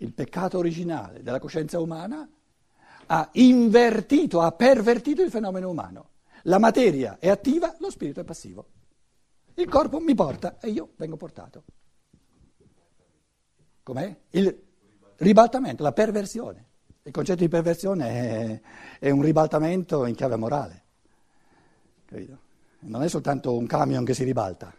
il peccato originale della coscienza umana ha invertito, ha pervertito il fenomeno umano. La materia è attiva, lo spirito è passivo. Il corpo mi porta e io vengo portato. Com'è? Il ribaltamento, la perversione. Il concetto di perversione è, è un ribaltamento in chiave morale. Capito? Non è soltanto un camion che si ribalta,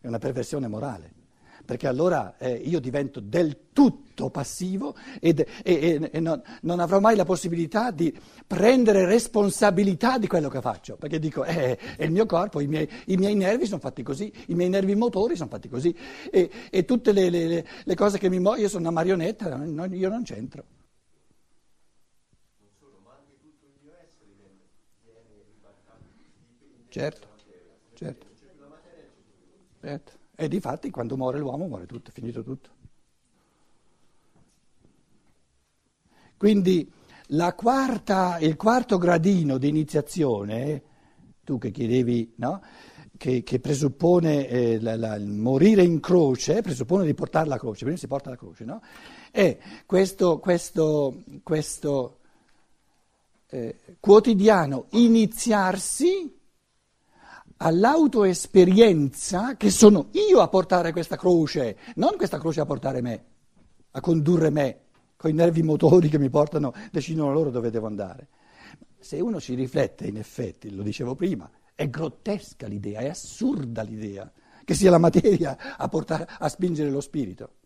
è una perversione morale perché allora eh, io divento del tutto passivo ed, e, e, e non, non, avrò mai la possibilità di prendere responsabilità di quello che faccio, perché dico, eh, è il mio corpo, i miei, i miei, nervi sono fatti così, i miei nervi motori sono fatti così e, e tutte le, le, le, cose che mi muovono, io sono una marionetta, non, io non c'entro. Certo, certo. certo. E di fatti quando muore l'uomo muore tutto, è finito tutto. Quindi quarta, il quarto gradino di iniziazione, tu che chiedevi, no? che, che, presuppone eh, la, la, il morire in croce, presuppone di portare la croce, prima si porta la croce, no? È questo, questo, questo eh, quotidiano iniziarsi all'autoesperienza che sono io a portare questa croce, non questa croce a portare me, a condurre me, con i nervi motori che mi portano, decidono loro dove devo andare. Se uno ci riflette, in effetti, lo dicevo prima, è grottesca l'idea, è assurda l'idea che sia la materia a, portare, a spingere lo spirito.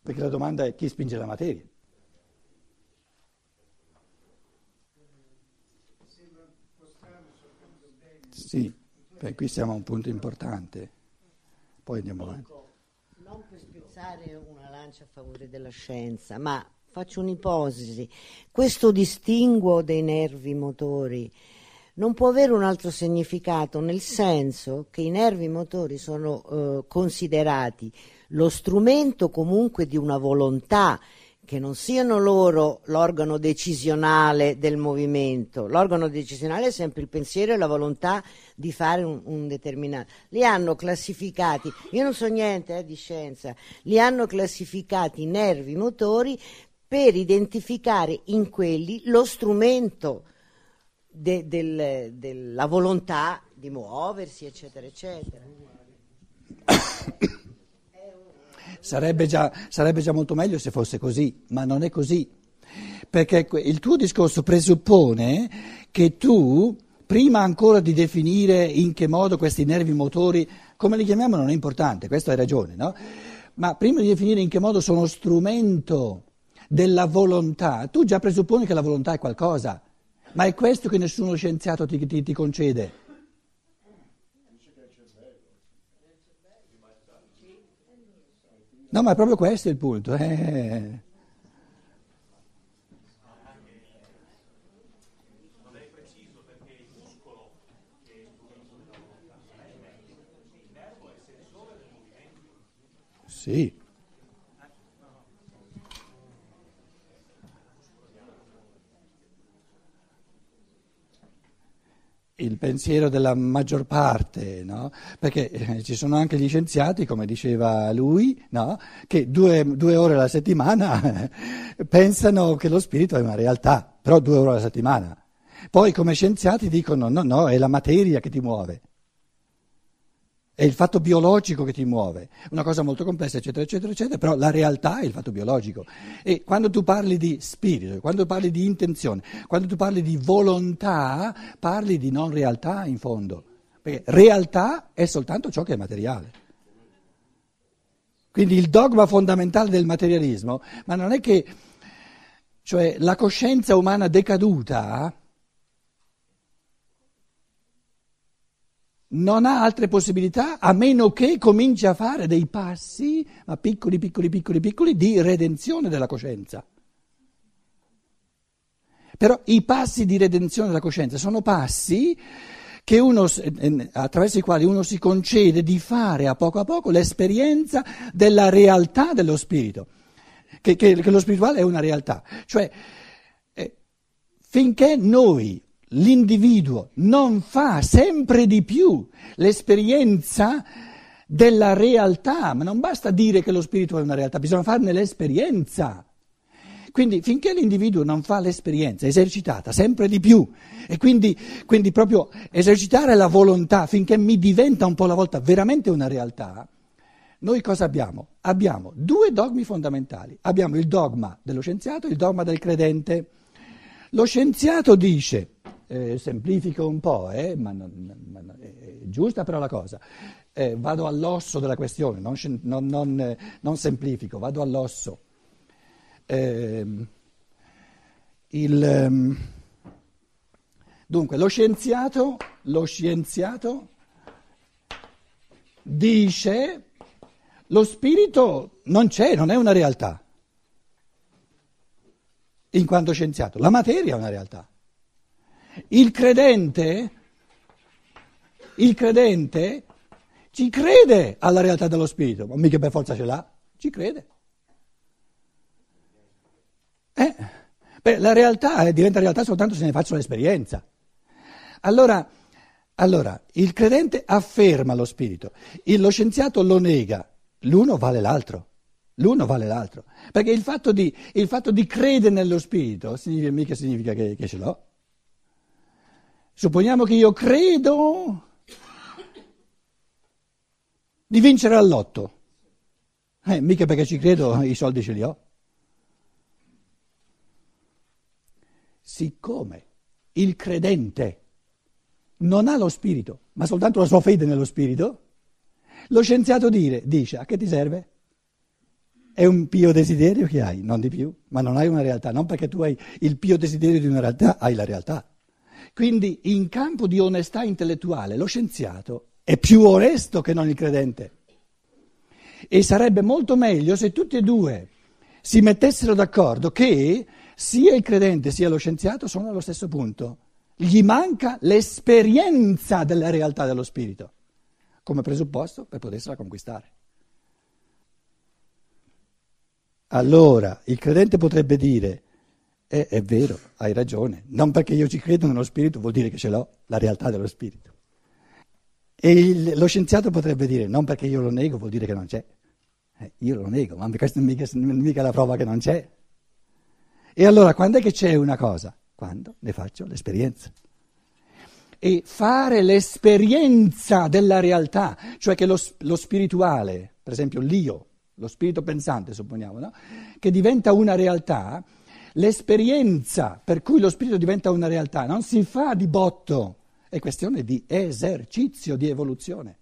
Perché la domanda è chi spinge la materia? Sì, beh, qui siamo a un punto importante, poi andiamo avanti. Non per spezzare una lancia a favore della scienza, ma faccio un'ipotesi. Questo distinguo dei nervi motori non può avere un altro significato, nel senso che i nervi motori sono eh, considerati lo strumento comunque di una volontà che non siano loro l'organo decisionale del movimento, l'organo decisionale è sempre il pensiero e la volontà di fare un, un determinato. Li hanno classificati, io non so niente eh, di scienza, li hanno classificati nervi motori per identificare in quelli lo strumento de, del, della volontà di muoversi, eccetera, eccetera. Sarebbe già, sarebbe già molto meglio se fosse così, ma non è così. Perché il tuo discorso presuppone che tu, prima ancora di definire in che modo questi nervi motori, come li chiamiamo non è importante, questo hai ragione, no? Ma prima di definire in che modo sono strumento della volontà, tu già presupponi che la volontà è qualcosa, ma è questo che nessuno scienziato ti, ti, ti concede. No, ma è proprio questo il punto. Eh. Sì. Il pensiero della maggior parte, no? perché eh, ci sono anche gli scienziati, come diceva lui, no? che due, due, ore alla settimana pensano che lo spirito è una realtà, però due ore alla settimana. Poi come scienziati dicono no, no, è la materia che ti muove. È il fatto biologico che ti muove, una cosa molto complessa, eccetera, eccetera, eccetera, però la realtà è il fatto biologico. E quando tu parli di spirito, quando parli di intenzione, quando tu parli di volontà, parli di non realtà in fondo, perché realtà è soltanto ciò che è materiale. Quindi il dogma fondamentale del materialismo, ma non è che, cioè la coscienza umana decaduta non ha altre possibilità a meno che cominci a fare dei passi, ma piccoli, piccoli, piccoli, piccoli, di redenzione della coscienza. Però i passi di redenzione della coscienza sono passi uno, eh, attraverso i quali uno si concede di fare a poco a poco l'esperienza della realtà dello spirito, che, che, che lo spirituale è una realtà. Cioè, eh, finché noi l'individuo non fa sempre di più l'esperienza della realtà, ma non basta dire che lo spirito è una realtà, bisogna farne l'esperienza. Quindi finché l'individuo non fa l'esperienza esercitata sempre di più e quindi, quindi proprio esercitare la volontà finché mi diventa un po' alla volta veramente una realtà, noi cosa abbiamo? Abbiamo due dogmi fondamentali. Abbiamo il dogma dello scienziato e il dogma del credente. Lo scienziato dice, eh, semplifico un po', eh, ma, non, ma è giusta però la cosa, eh, vado all'osso della questione, non, non, non, eh, non semplifico, vado all'osso eh, il, ehm, dunque, lo scienziato, lo scienziato dice lo spirito non c'è, non è una realtà, in quanto scienziato. La materia è una realtà. Il credente, il credente ci crede alla realtà dello spirito, ma mica per forza ce l'ha, ci crede. Eh, beh, la realtà eh, diventa realtà soltanto se ne faccio l'esperienza. Allora, allora, il credente afferma lo spirito, il, lo scienziato lo nega, l'uno vale l'altro. L'uno vale l'altro. Perché il fatto di, il fatto di credere nello spirito significa, mica significa che, che ce l'ho. Supponiamo che io credo di vincere all'otto. Eh, mica perché ci credo i soldi ce li ho. siccome il credente non ha lo spirito, ma soltanto la sua fede nello spirito, lo scienziato dire, dice a che ti serve? È un pio desiderio che hai, non di più, ma non hai una realtà, non perché tu hai il pio desiderio di una realtà, hai la realtà. Quindi in campo di onestà intellettuale lo scienziato è più onesto che non il credente. E sarebbe molto meglio se tutti e due si mettessero d'accordo che sia il credente sia lo scienziato sono allo stesso punto. Gli manca l'esperienza della realtà dello spirito come presupposto per potersela conquistare. Allora il credente potrebbe dire, eh, è vero, hai ragione, non perché io ci credo nello spirito vuol dire che ce l'ho, la realtà dello spirito. E il, lo scienziato potrebbe dire, non perché io lo nego vuol dire che non c'è. Eh, io lo nego, ma questa è mica, mica la prova che non c'è. E allora quando è che c'è una cosa? Quando ne faccio l'esperienza. E fare l'esperienza della realtà, cioè che lo, lo spirituale, per esempio l'io, lo spirito pensante supponiamo, no? che diventa una realtà, l'esperienza per cui lo spirito diventa una realtà non si fa di botto, è questione di esercizio, di evoluzione.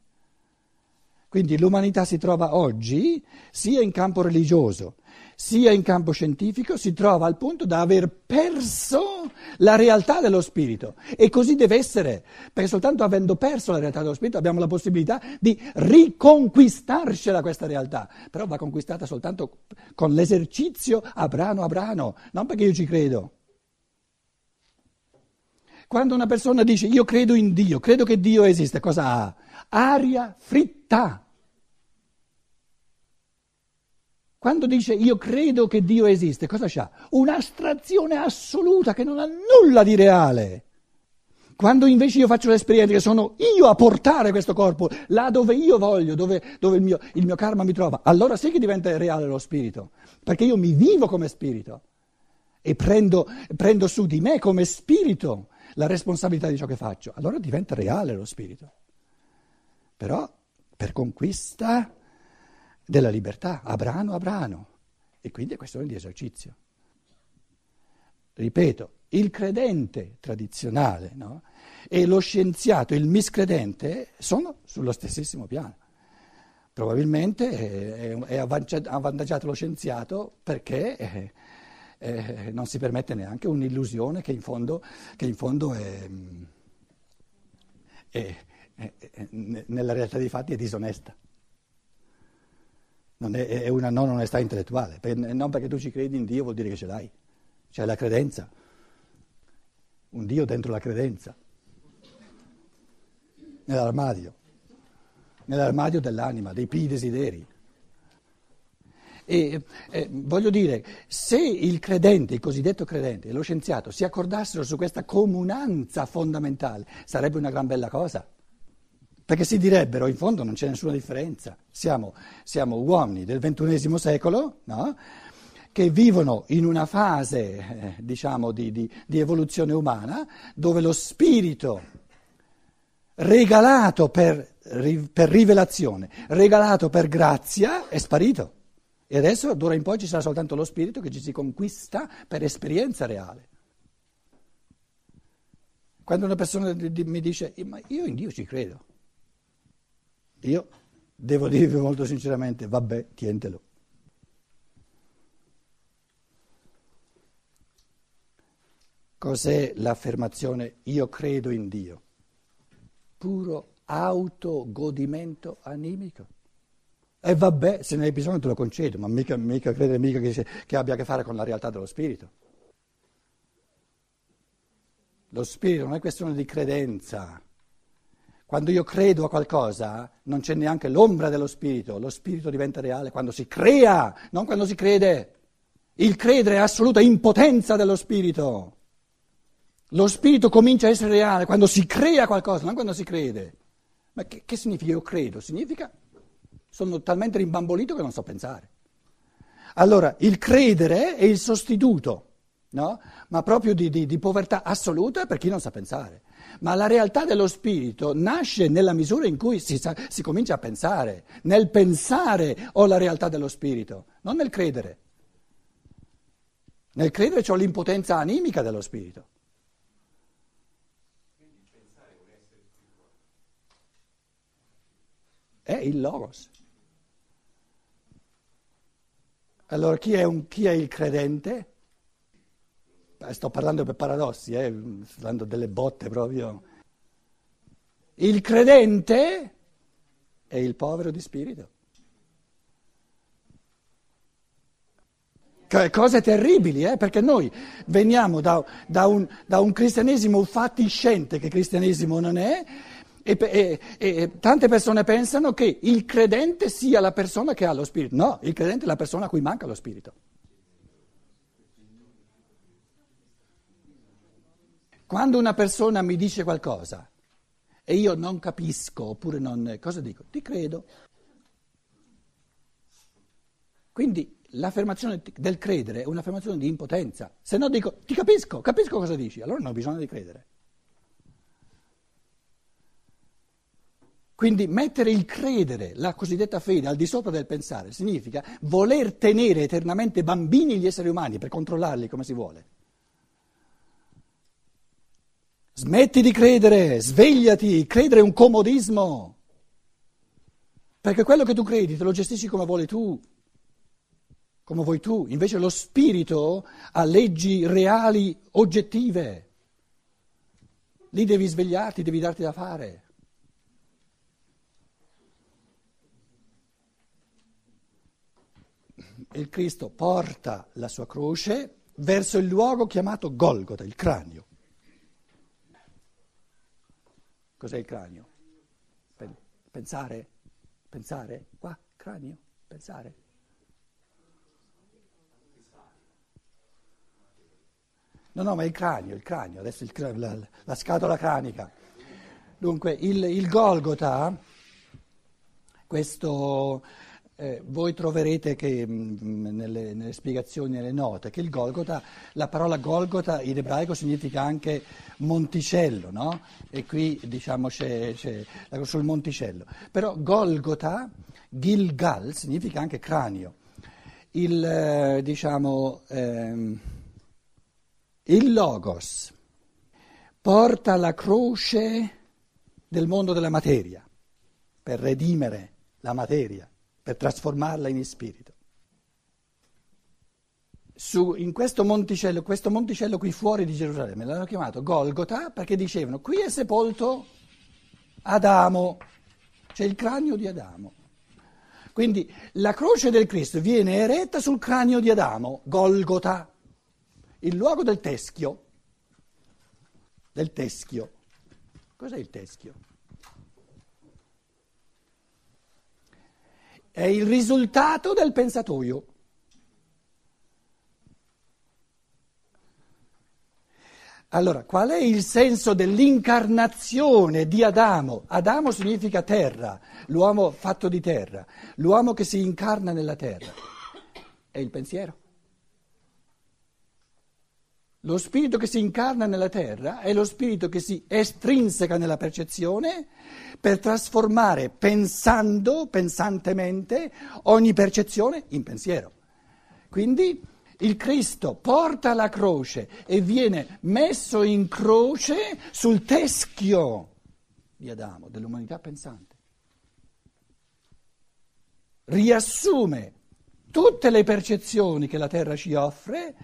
Quindi l'umanità si trova oggi sia in campo religioso sia in campo scientifico, si trova al punto da aver perso la realtà dello spirito. E così deve essere, perché soltanto avendo perso la realtà dello spirito abbiamo la possibilità di riconquistarcela questa realtà. Però va conquistata soltanto con l'esercizio a brano a brano, non perché io ci credo. Quando una persona dice io credo in Dio, credo che Dio esiste, cosa ha? Aria fritta. Quando dice io credo che Dio esiste, cosa c'ha? Un'astrazione assoluta che non ha nulla di reale. Quando invece io faccio l'esperienza che sono io a portare questo corpo là dove io voglio, dove, dove il, mio, il, mio, karma mi trova, allora sì che diventa reale lo spirito, perché io mi vivo come spirito e prendo, prendo su di me come spirito la responsabilità di ciò che faccio, allora diventa reale lo spirito. Però per conquista della libertà, a brano a brano. E quindi è questione di esercizio. Ripeto, il credente tradizionale no? e lo scienziato, il miscredente, sono sullo stessissimo piano. Probabilmente è avvantaggiato lo scienziato perché eh, eh, non si permette neanche un'illusione che in fondo, che in fondo è, è, è, nella realtà dei fatti è disonesta non è, è, una non onestà intellettuale, perché, non perché tu ci credi in Dio vuol dire che ce l'hai, c'è la credenza, un Dio dentro la credenza, nell'armadio, nell'armadio dell'anima, dei pii desideri. E eh, voglio dire, se il credente, il cosiddetto credente e lo scienziato si accordassero su questa comunanza fondamentale, sarebbe una gran bella cosa perché si direbbero in fondo non c'è nessuna differenza, siamo, siamo uomini del ventunesimo secolo, no? che vivono in una fase eh, diciamo, di, di, di evoluzione umana dove lo spirito regalato per, per rivelazione, regalato per grazia, è sparito. E adesso d'ora in poi ci sarà soltanto lo spirito che ci si conquista per esperienza reale. Quando una persona mi dice, ma io in Dio ci credo, io devo dirvi molto sinceramente, vabbè, tientelo. Cos'è l'affermazione io credo in Dio? Puro autogodimento animico. E vabbè, se ne hai bisogno te lo concedo, ma mica, mica credere mica che, che abbia a che fare con la realtà dello spirito. Lo spirito non è questione di credenza. Quando io credo a qualcosa non c'è neanche l'ombra dello spirito, lo spirito diventa reale quando si crea, non quando si crede. Il credere è assoluta impotenza dello spirito. Lo spirito comincia a essere reale quando si crea qualcosa, non quando si crede. Ma che, che significa io credo? Significa sono talmente rimbambolito che non so pensare. Allora, il credere è il sostituto, no? ma proprio di, di, di povertà assoluta per chi non sa pensare. Ma la realtà dello spirito nasce nella misura in cui si, sa, si comincia a pensare. Nel pensare ho la realtà dello spirito, non nel credere. Nel credere ho l'impotenza animica dello spirito. È il Logos. Allora chi è, un, chi è il credente? Sto parlando per paradossi, eh, sto dando delle botte proprio. Il credente è il povero di spirito. Cose terribili, eh? perché noi veniamo da, da, un, da un cristianesimo fatiscente, che cristianesimo non è, e, e, e, tante persone pensano che il credente sia la persona che ha lo spirito. No, il credente è la persona a cui manca lo spirito. Quando una persona mi dice qualcosa e io non capisco oppure non... cosa dico? Ti credo. Quindi l'affermazione del credere è un'affermazione di impotenza. Se no dico ti capisco, capisco cosa dici, allora non ho bisogno di credere. Quindi mettere il credere, la cosiddetta fede, al di sopra del pensare, significa voler tenere eternamente bambini gli esseri umani per controllarli come si vuole. Smetti di credere, svegliati, credere è un comodismo. Perché quello che tu credi te lo gestisci come vuoi tu, come vuoi tu. Invece lo spirito ha leggi reali, oggettive. Lì devi svegliarti, devi darti da fare. il Cristo porta la sua croce verso il luogo chiamato Golgota, il cranio. Cos'è il cranio? Pensare? Pensare? Qua, cranio? Pensare? No, no, ma il cranio, il cranio, adesso il, la, la, scatola cranica. Dunque, il, il Golgota, questo eh, voi troverete che mh, mm, nelle, nelle, spiegazioni, nelle note, che il Golgota, la parola Golgota in ebraico significa anche monticello, no? E qui diciamo c'è, c'è sul monticello. Però Golgota, Gilgal, significa anche cranio. Il, eh, diciamo, ehm, il Logos porta la croce del mondo della materia per redimere la materia per trasformarla in spirito. Su, in questo monticello, questo monticello qui fuori di Gerusalemme, l'hanno chiamato Golgota perché dicevano qui è sepolto Adamo, c'è il cranio di Adamo. Quindi la croce del Cristo viene eretta sul cranio di Adamo, Golgota, il luogo del teschio. Del teschio. Cos'è il teschio? È il risultato del pensatoio. Allora, qual è il senso dell'incarnazione di Adamo? Adamo significa terra, l'uomo fatto di terra, l'uomo che si incarna nella terra. È il pensiero. Lo spirito che si incarna nella terra è lo spirito che si estrinseca nella percezione per trasformare pensando, pensantemente, ogni percezione in pensiero. Quindi il Cristo porta la croce e viene messo in croce sul teschio di Adamo, dell'umanità pensante. Riassume tutte le percezioni che la terra ci offre,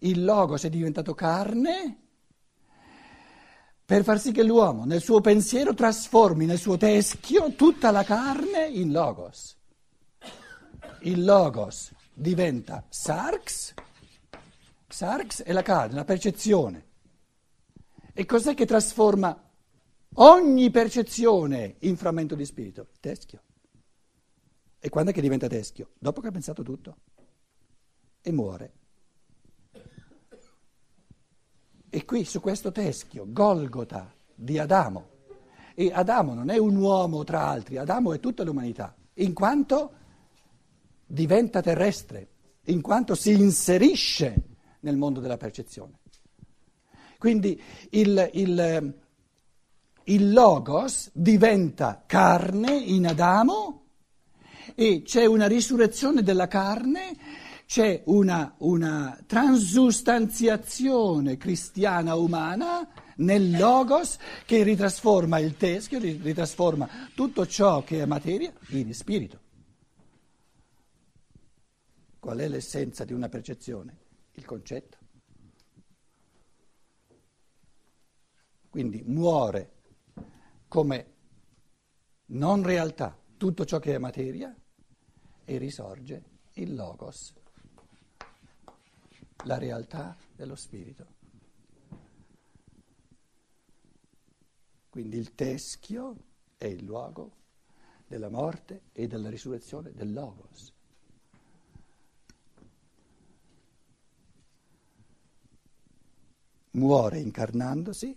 il Logos è diventato carne per far sì che l'uomo nel suo pensiero trasformi nel suo teschio tutta la carne in Logos. Il Logos diventa sarx, sarx è la carne, la percezione. E cos'è che trasforma ogni percezione in frammento di spirito? Il teschio. E quando è che diventa teschio? Dopo che ha pensato tutto. E muore. E qui su questo teschio, Golgota di Adamo. E Adamo non è un uomo tra altri, Adamo è tutta l'umanità, in quanto diventa terrestre, in quanto si inserisce nel mondo della percezione. Quindi il, il, il logos diventa carne in Adamo e c'è una risurrezione della carne, c'è una, una transustanziazione cristiana umana nel logos che ritrasforma il teschio, ritrasforma tutto ciò che è materia in spirito. Qual è l'essenza di una percezione? Il concetto. Quindi muore come non realtà tutto ciò che è materia e risorge il logos, la realtà dello spirito. Quindi il teschio è il luogo della morte e della risurrezione del logos. muore incarnandosi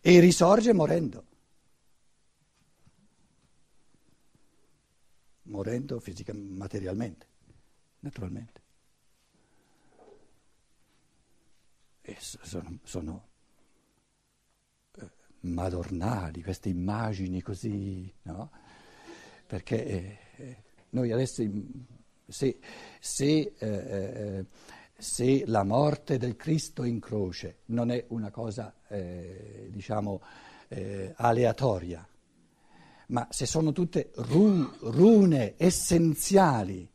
e risorge morendo. Morendo fisicamente, materialmente, naturalmente. E sono, sono eh, madornali queste immagini così, no? Perché eh, eh noi adesso, se, se se la morte del Cristo in croce non è una cosa, diciamo, aleatoria, ma se sono tutte ru- rune essenziali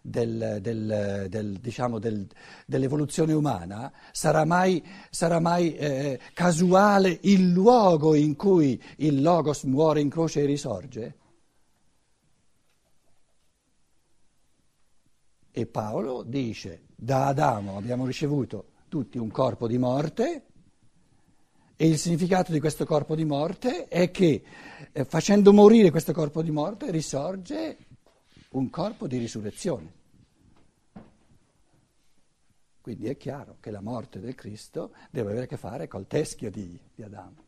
del, del, del, diciamo dell'evoluzione umana, sarà mai, sarà mai eh, casuale il luogo in cui il Logos muore in croce e risorge? E Paolo dice, da Adamo abbiamo ricevuto tutti un corpo di morte e il significato di questo corpo di morte è che eh, facendo morire questo corpo di morte risorge un corpo di risurrezione. Quindi è chiaro che la morte del Cristo deve avere a che fare col teschio di, di Adamo.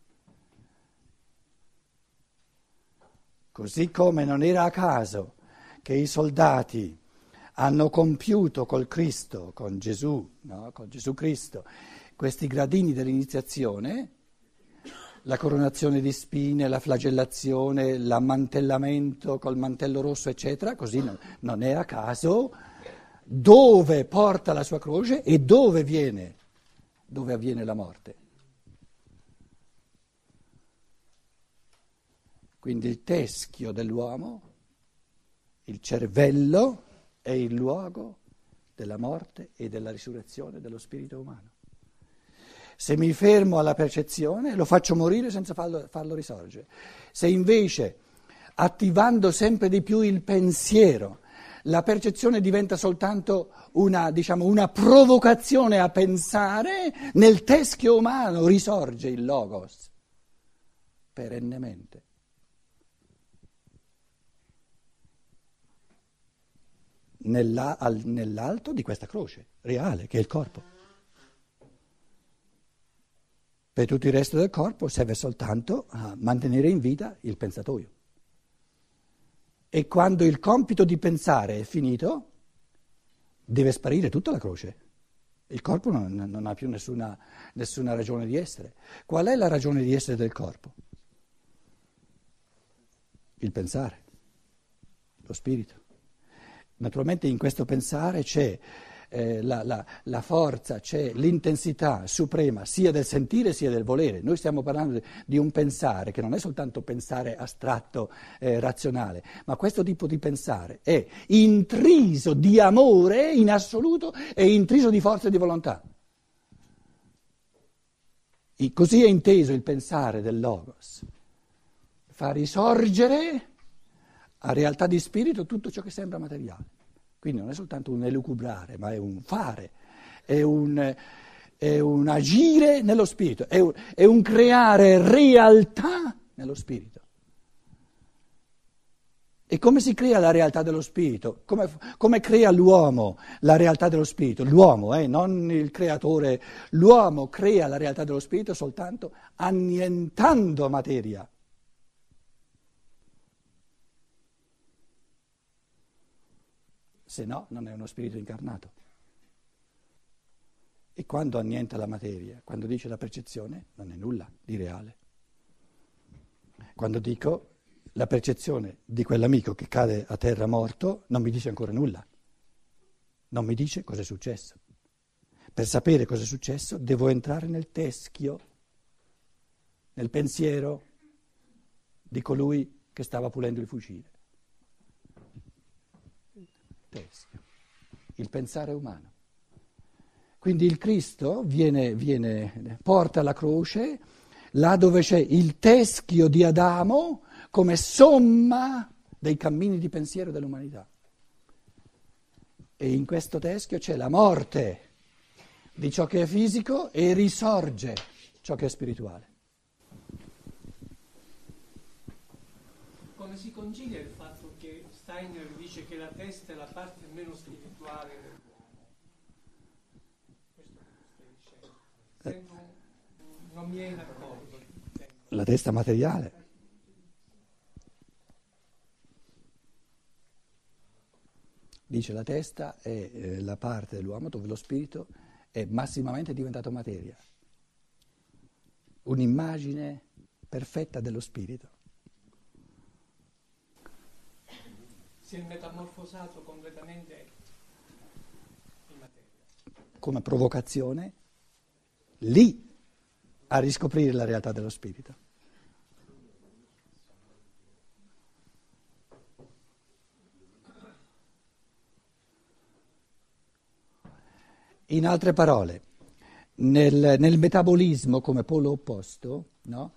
Così come non era a caso che i soldati hanno compiuto col Cristo, con Gesù, no? con Gesù Cristo, questi gradini dell'iniziazione, la coronazione di spine, la flagellazione, l'ammantellamento col mantello rosso, eccetera, così no, non è a caso dove porta la sua croce e dove viene, dove avviene la morte. Quindi il teschio dell'uomo, il cervello, è il luogo della morte e della risurrezione dello spirito umano. Se mi fermo alla percezione, lo faccio morire senza farlo, farlo risorgere. Se invece, attivando sempre di più il pensiero, la percezione diventa soltanto una, diciamo, una provocazione a pensare, nel teschio umano risorge il logos perennemente. nella, al, nell'alto di questa croce reale, che è il corpo. Per tutto il resto del corpo serve soltanto a mantenere in vita il pensatoio. E quando il compito di pensare è finito, deve sparire tutta la croce. Il corpo non, non ha più nessuna, nessuna ragione di essere. Qual è la ragione di essere del corpo? Il pensare, lo spirito. Naturalmente in questo pensare c'è eh, la, la, la, forza, c'è l'intensità suprema sia del sentire sia del volere. Noi stiamo parlando di, un pensare che non è soltanto pensare astratto, eh, razionale, ma questo tipo di pensare è intriso di amore in assoluto e intriso di forza e di volontà. E così è inteso il pensare del Logos. Fa risorgere a realtà di spirito tutto ciò che sembra materiale. Quindi non è soltanto un elucubrare, ma è un fare, è un, è un agire nello spirito, è un, è un creare realtà nello spirito. E come si crea la realtà dello spirito? Come, come, crea l'uomo la realtà dello spirito? L'uomo, eh, non il creatore. L'uomo crea la realtà dello spirito soltanto annientando materia. Se no non è uno spirito incarnato. E quando annienta la materia, quando dice la percezione, non è nulla di reale. Quando dico la percezione di quell'amico che cade a terra morto, non mi dice ancora nulla, non mi dice cosa è successo. Per sapere cosa è successo devo entrare nel teschio, nel pensiero di colui che stava pulendo il fucile teschio, il pensare umano. Quindi il Cristo viene, viene, porta la croce là dove c'è il teschio di Adamo come somma dei cammini di pensiero dell'umanità. E in questo teschio c'è la morte di ciò che è fisico e risorge ciò che è spirituale. Come si concilia il fatto che Steiner dice che la testa è la parte meno spirituale dell'uomo. Questo stai dicendo. Non, non mi è in accordo. La testa materiale. Dice la testa è eh, la parte dell'uomo dove lo spirito è massimamente diventato materia. Un'immagine perfetta dello spirito. Si è metamorfosato completamente in materia. Come provocazione, lì a riscoprire la realtà dello spirito. In altre parole, nel, nel metabolismo come polo opposto, no,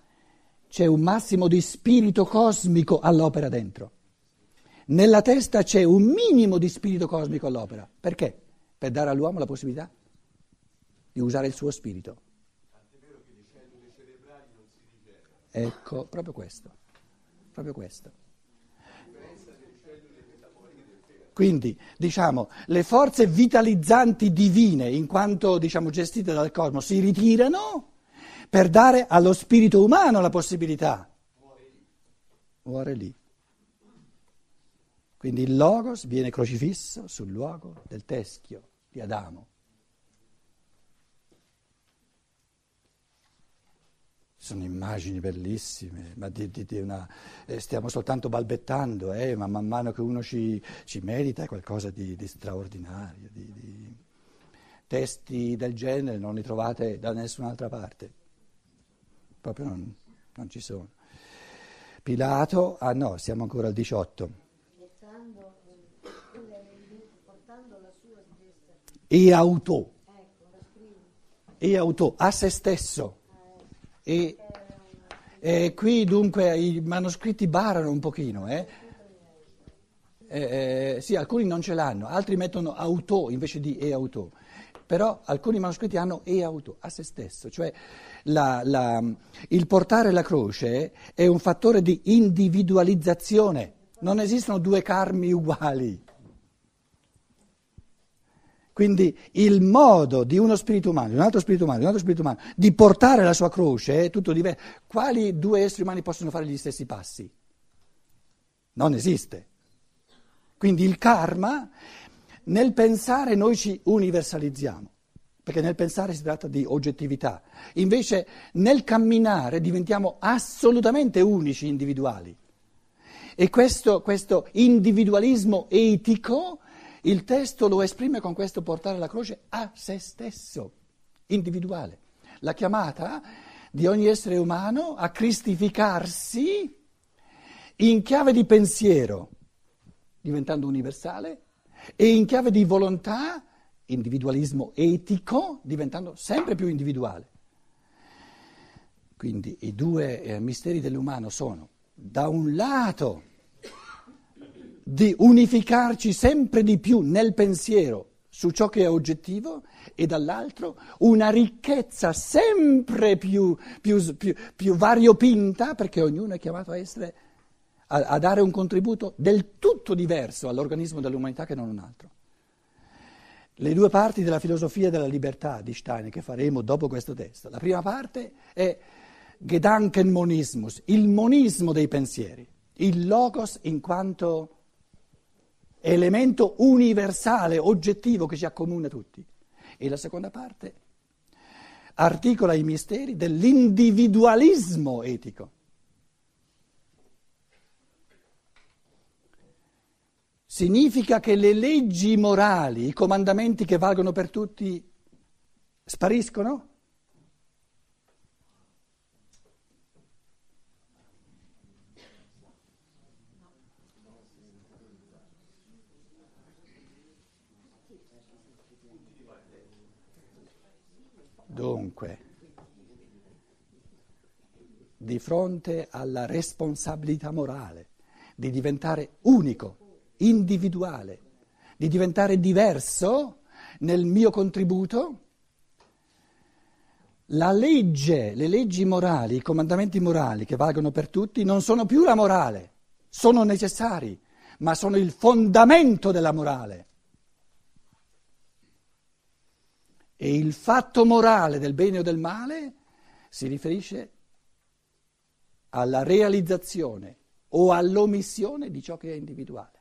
c'è un massimo di spirito cosmico all'opera dentro. Nella testa c'è un minimo di spirito cosmico all'opera. Perché? Per dare all'uomo la possibilità di usare il suo spirito. Ecco, proprio questo. Proprio questo. Quindi, diciamo, le forze vitalizzanti divine, in quanto diciamo, gestite dal cosmo, si ritirano per dare allo spirito umano la possibilità. Muore lì. Quindi il Logos viene crocifisso sul luogo del teschio di Adamo. Sono immagini bellissime, ma di, di, di una, eh, stiamo soltanto balbettando, eh, ma man mano che uno ci, ci medita è qualcosa di, di straordinario. Testi del genere non li trovate da nessun'altra parte, proprio non, non ci sono. Pilato, ah no, siamo ancora al 18. E auto, e auto, a se stesso. E, e qui dunque i manoscritti barano un pochino, eh? Eh, eh, sì, alcuni non ce l'hanno, altri mettono auto invece di e auto, però alcuni manoscritti hanno e auto, a se stesso, cioè la, la, il portare la croce è un fattore di individualizzazione, non esistono due carmi uguali. Quindi il modo di uno spirito umano, di un altro spirito umano, di un altro spirito umano, di portare la sua croce è tutto diverso. Quali due esseri umani possono fare gli stessi passi? Non esiste. Quindi il karma, nel pensare noi ci universalizziamo, perché nel pensare si tratta di oggettività. Invece nel camminare diventiamo assolutamente unici, individuali. E questo, questo individualismo etico il testo lo esprime con questo portare la croce a se stesso, individuale. La chiamata di ogni essere umano a cristificarsi in chiave di pensiero, diventando universale, e in chiave di volontà, individualismo etico, diventando sempre più individuale. Quindi i due eh, misteri dell'umano sono, da un lato, di unificarci sempre di più nel pensiero su ciò che è oggettivo e dall'altro una ricchezza sempre più, più, più, più variopinta perché ognuno è chiamato a, essere, a, a dare un contributo del tutto diverso all'organismo dell'umanità che non un altro. Le due parti della filosofia della libertà di Stein che faremo dopo questo testo. La prima parte è Gedankenmonismus, il monismo dei pensieri, il logos in quanto elemento universale, oggettivo che ci accomuna tutti. E la seconda parte articola i misteri dell'individualismo etico. Significa che le leggi morali, i comandamenti che valgono per tutti, spariscono? Dunque, di fronte alla responsabilità morale di diventare unico, individuale, di diventare diverso nel mio contributo, la legge, le leggi morali, i comandamenti morali che valgono per tutti non sono più la morale, sono necessari, ma sono il fondamento della morale. E il fatto morale del bene o del male si riferisce alla realizzazione o all'omissione di ciò che è individuale.